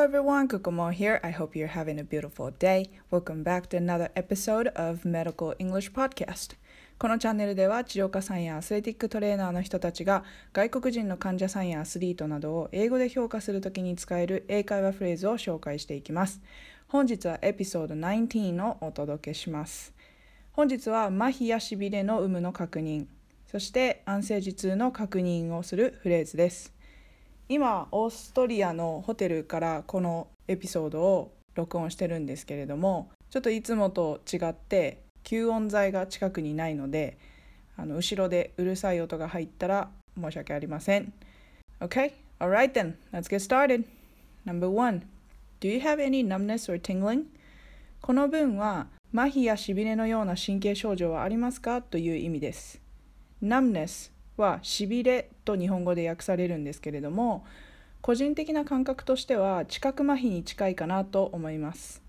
Hello everyone, Kukumo here. I hope you're having a beautiful day. Welcome back to another episode of Medical English Podcast. このチャンネルでは治療家さんやアスレティックトレーナーの人たちが外国人の患者さんやアスリートなどを英語で評価するときに使える英会話フレーズを紹介していきます。本日はエピソード19をお届けします。本日は麻痺やしびれの有無の確認、そして安静時痛の確認をするフレーズです。今オーストリアのホテルからこのエピソードを録音してるんですけれどもちょっといつもと違って吸音材が近くにないのであの後ろでうるさい音が入ったら申し訳ありません。Okay, alright then, let's get started. Number one. Do you have any numbness or tingling? この文は麻痺やしびれのような神経症状はありますか？という意味です。Numbness はしびれと日本語で訳されるんですけれども個人的な感覚としては知覚麻痺に近いかなと思います。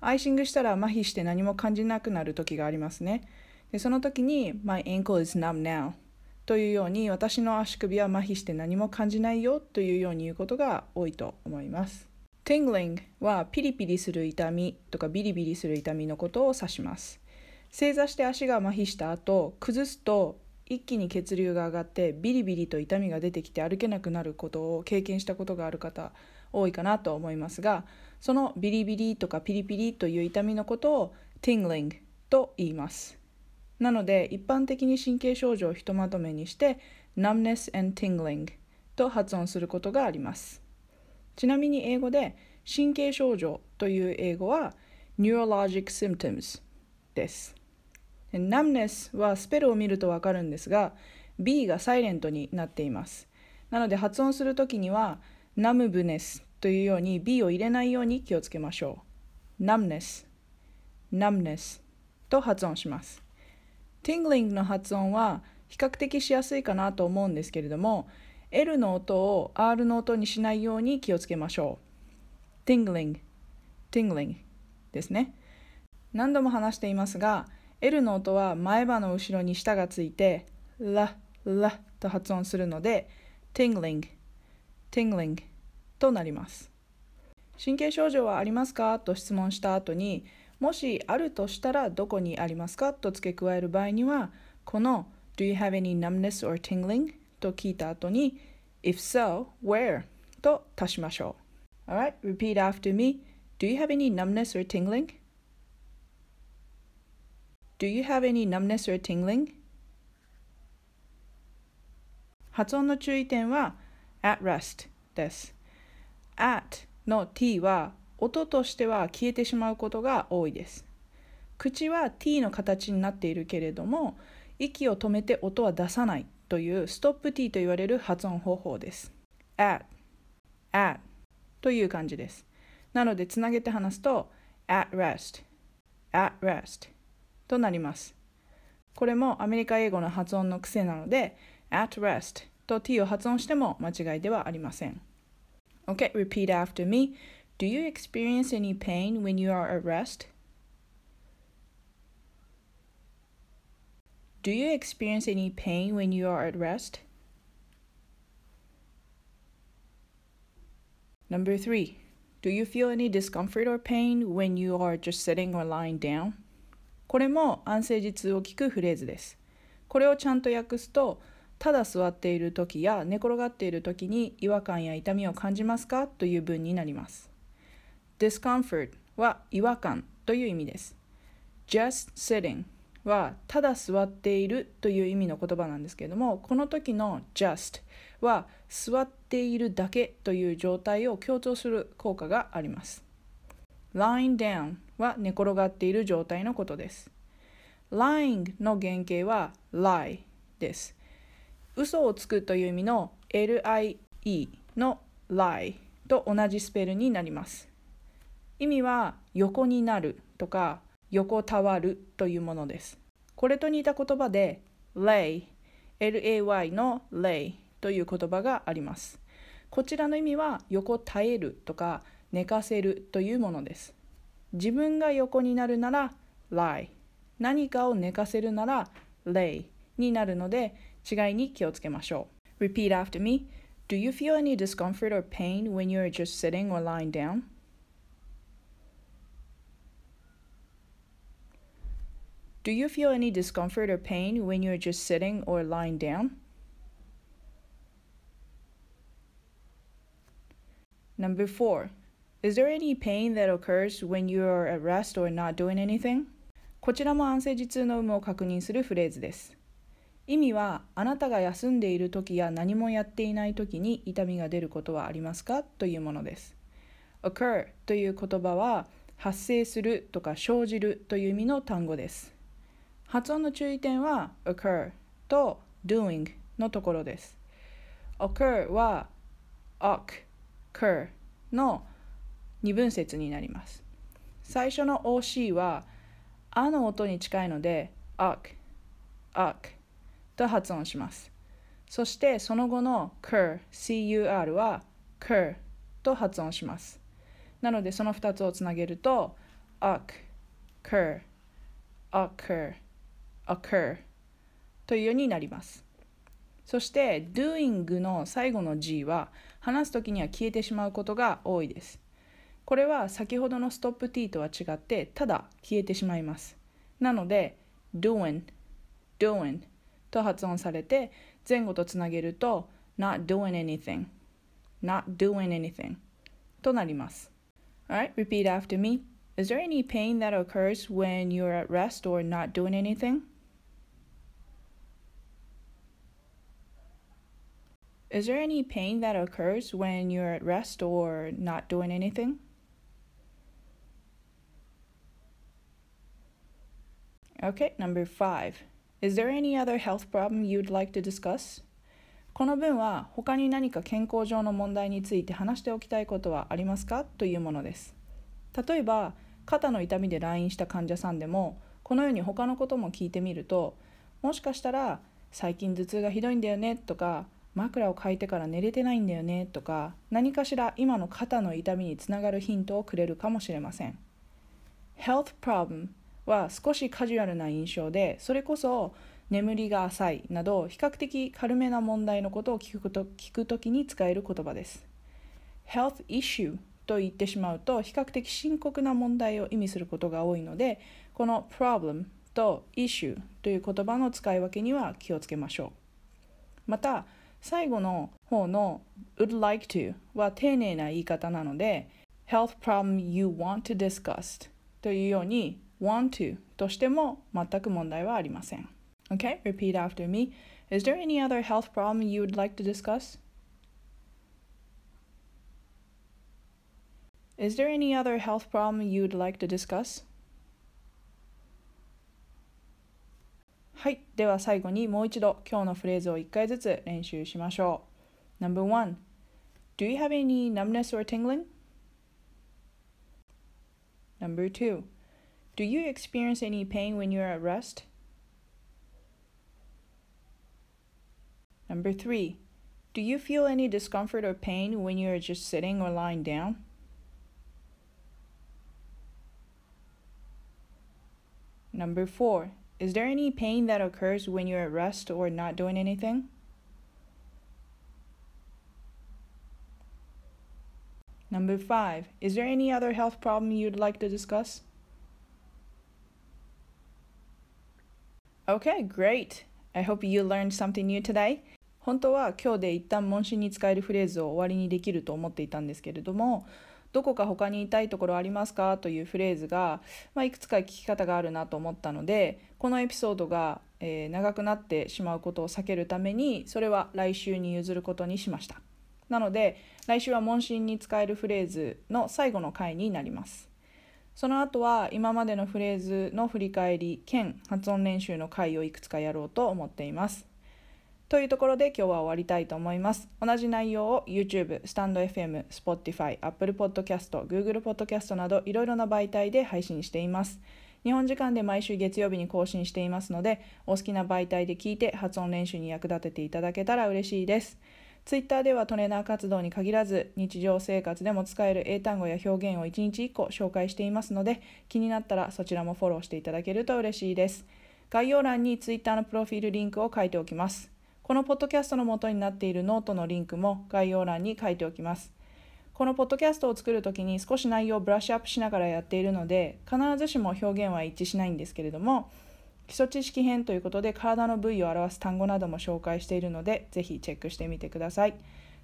アイシングしたら麻痺して何も感じなくなる時がありますね。でその時に My ankle is numb now というように私の足首は麻痺して何も感じないよというように言うことが多いと思います。Tingling はピリピリする痛みとかビリビリする痛みのことを指します。正座して足が麻痺した後崩すと一気に血流が上がってビリビリと痛みが出てきて歩けなくなることを経験したことがある方多いかなと思いますがそのビリビリとかピリピリという痛みのことを tingling と言います。なので一般的に神経症状をひとまとめにして numbness and tingling と発音することがあります。ちなみに英語で神経症状という英語は neurologic symptoms です。Numbness はスペルを見るとわかるんですが B がサイレントになっています。なので発音するときには numbness というように B を入れないように気をつけましょう。numbness numbness と発音します。tingling の発音は比較的しやすいかなと思うんですけれども L の音を R の音にしないように気をつけましょう。tingling tingling ですね。何度も話していますが L の音は前歯の後ろに舌がついてララと発音するので tingling tingling となります神経症状はありますかと質問した後にもしあるとしたらどこにありますかと付け加える場合にはこの Do you have any numbness or tingling? と聞いた後に If so, where? と足しましょう Alright, repeat after me Do you have any numbness or tingling? Do you have any numbness or tingling? 発音の注意点は at rest です。at の t は音としては消えてしまうことが多いです。口は t の形になっているけれども息を止めて音は出さないというストップ t と言われる発音方法です。at, at という感じです。なのでつなげて話すと at rest, at rest となります。これもアメリカ英語の発音の癖なので at rest と t を発音しても間違いではありません。Okay, repeat after me. Do you experience any pain when you are at rest? Do you experience any pain when you are at rest? Number three, do you feel any discomfort or pain when you are just sitting or lying down? これも安静時痛を聞くフレーズです。これをちゃんと訳すと、ただ座っている時や寝転がっている時に違和感や痛みを感じますかという文になります。discomfort は違和感という意味です。just sitting はただ座っているという意味の言葉なんですけれども、この時の just は座っているだけという状態を強調する効果があります。Lying down は寝転がっている状態のことです。lying の原型は lie です。嘘をつくという意味の lie の lie と同じスペルになります。意味は横になるとか横たわるというものです。これと似た言葉で lay lay の lay という言葉があります。こちらの意味は横たえるとか寝かせるというものです。自分が横になるなら lie 何かを寝かせるなら lay になるので違いに気をつけましょう Repeat after me Do you feel any discomfort or pain when you're just sitting or lying down? Do you feel any discomfort or pain when you're just sitting or lying down? Number four, is there any pain that occurs when you are at rest or not doing anything? こちらも安静時痛の有無を確認するフレーズです。意味はあなたが休んでいる時や何もやっていない時に痛みが出ることはありますかというものです。occur という言葉は発生するとか生じるという意味の単語です。発音の注意点は occur と doing のところです。occur は occur の二分節になります。最初の OC はあの音に近いので oc oc と発音します。そしてその後の cur cur は cur と発音します。なのでその2つをつなげると oc cur occur occur というようになります。そして doing の最後の G は話す時には消えてしまうことが多いです。これは先ほどのストップ T とは違ってただ消えてしまいます。なので doing doing と発音されて前後とつなげると not doing anything not doing anything となります。Alright, repeat after me. Is there any pain that occurs when you're at rest or not doing anything? Is there any pain that occurs when you're at rest or not doing anything? Okay, number five. Is there any other health problem you'd like to discuss? この文は他に何か健康上の問題について話しておきたいことはありますか？というものです。例えば肩の痛みで来院した患者さんでもこのように他のことも聞いてみるともしかしたら最近頭痛がひどいんだよねとか枕を変えてから寝れてないんだよねとか何かしら今の肩の痛みにつながるヒントをくれるかもしれません Health problem は少しカジュアルな印象でそれこそ眠りが浅いなど比較的軽めな問題のことを聞くと聞くときに使える言葉です。Health issue と言ってしまうと比較的深刻な問題を意味することが多いのでこの problem と issue という言葉の使い分けには気をつけましょう。また最後の方の would like to は丁寧な言い方なので health problem you want to discuss というように want to としても全く問題はありません。Okay, repeat after me. Is there any other health problem you would like to discuss? Is there any other health problem you would like to discuss? はい。では最後にもう一度今日のフレーズを一回ずつ練習しましょう。Number one Do you have any numbness or tingling? Number two Do you experience any pain when you're at rest? Number three Do you feel any discomfort or pain when you're just sitting or lying down? Number four is there any pain that occurs when you're at rest or not doing anything? Number five, is there any other health problem you'd like to discuss? Okay, great. I hope you learned something new today. 本当は今日で一旦問診に使えるフレーズを終わりにできると思っていたんですけれども、どこか他に痛いところありますか？というフレーズが、まあ、いくつか聞き方があるなと思ったのでこのエピソードが、えー、長くなってしまうことを避けるためにそれは来週に譲ることにしましたなので来週は問診に使えるフレーズの最後の回になりますその後は今までのフレーズの振り返り兼発音練習の回をいくつかやろうと思っていますというところで今日は終わりたいと思います。同じ内容を YouTube、スタンド FM、Spotify、Apple Podcast、Google Podcast などいろいろな媒体で配信しています。日本時間で毎週月曜日に更新していますので、お好きな媒体で聞いて発音練習に役立てていただけたら嬉しいです。Twitter ではトレーナー活動に限らず、日常生活でも使える英単語や表現を1日1個紹介していますので、気になったらそちらもフォローしていただけると嬉しいです。概要欄に Twitter のプロフィールリンクを書いておきます。このポッドキャストの元になっているノートのリンクも概要欄に書いておきます。このポッドキャストを作るときに少し内容をブラッシュアップしながらやっているので必ずしも表現は一致しないんですけれども基礎知識編ということで体の部位を表す単語なども紹介しているのでぜひチェックしてみてください。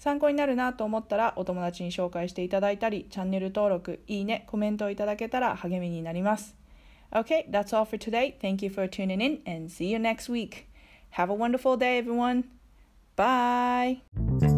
参考になるなと思ったらお友達に紹介していただいたりチャンネル登録、いいね、コメントをいただけたら励みになります。Okay, that's all for today. Thank you for tuning in and see you next week. Have a wonderful day, everyone. Bye.